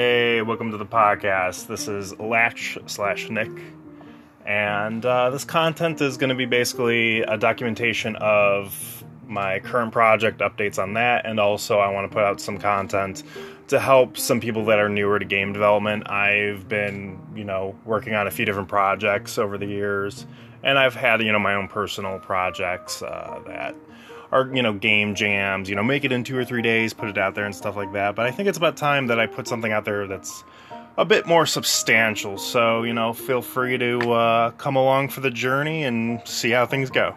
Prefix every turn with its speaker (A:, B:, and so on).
A: Hey, welcome to the podcast. This is Latch slash Nick, and uh, this content is going to be basically a documentation of my current project, updates on that, and also I want to put out some content to help some people that are newer to game development. I've been, you know, working on a few different projects over the years, and I've had, you know, my own personal projects uh, that are you know game jams you know make it in two or three days put it out there and stuff like that. But i think it's about time that i put something out there that's a bit more substantial. So you know feel free to uh, come along for the journey and see how things go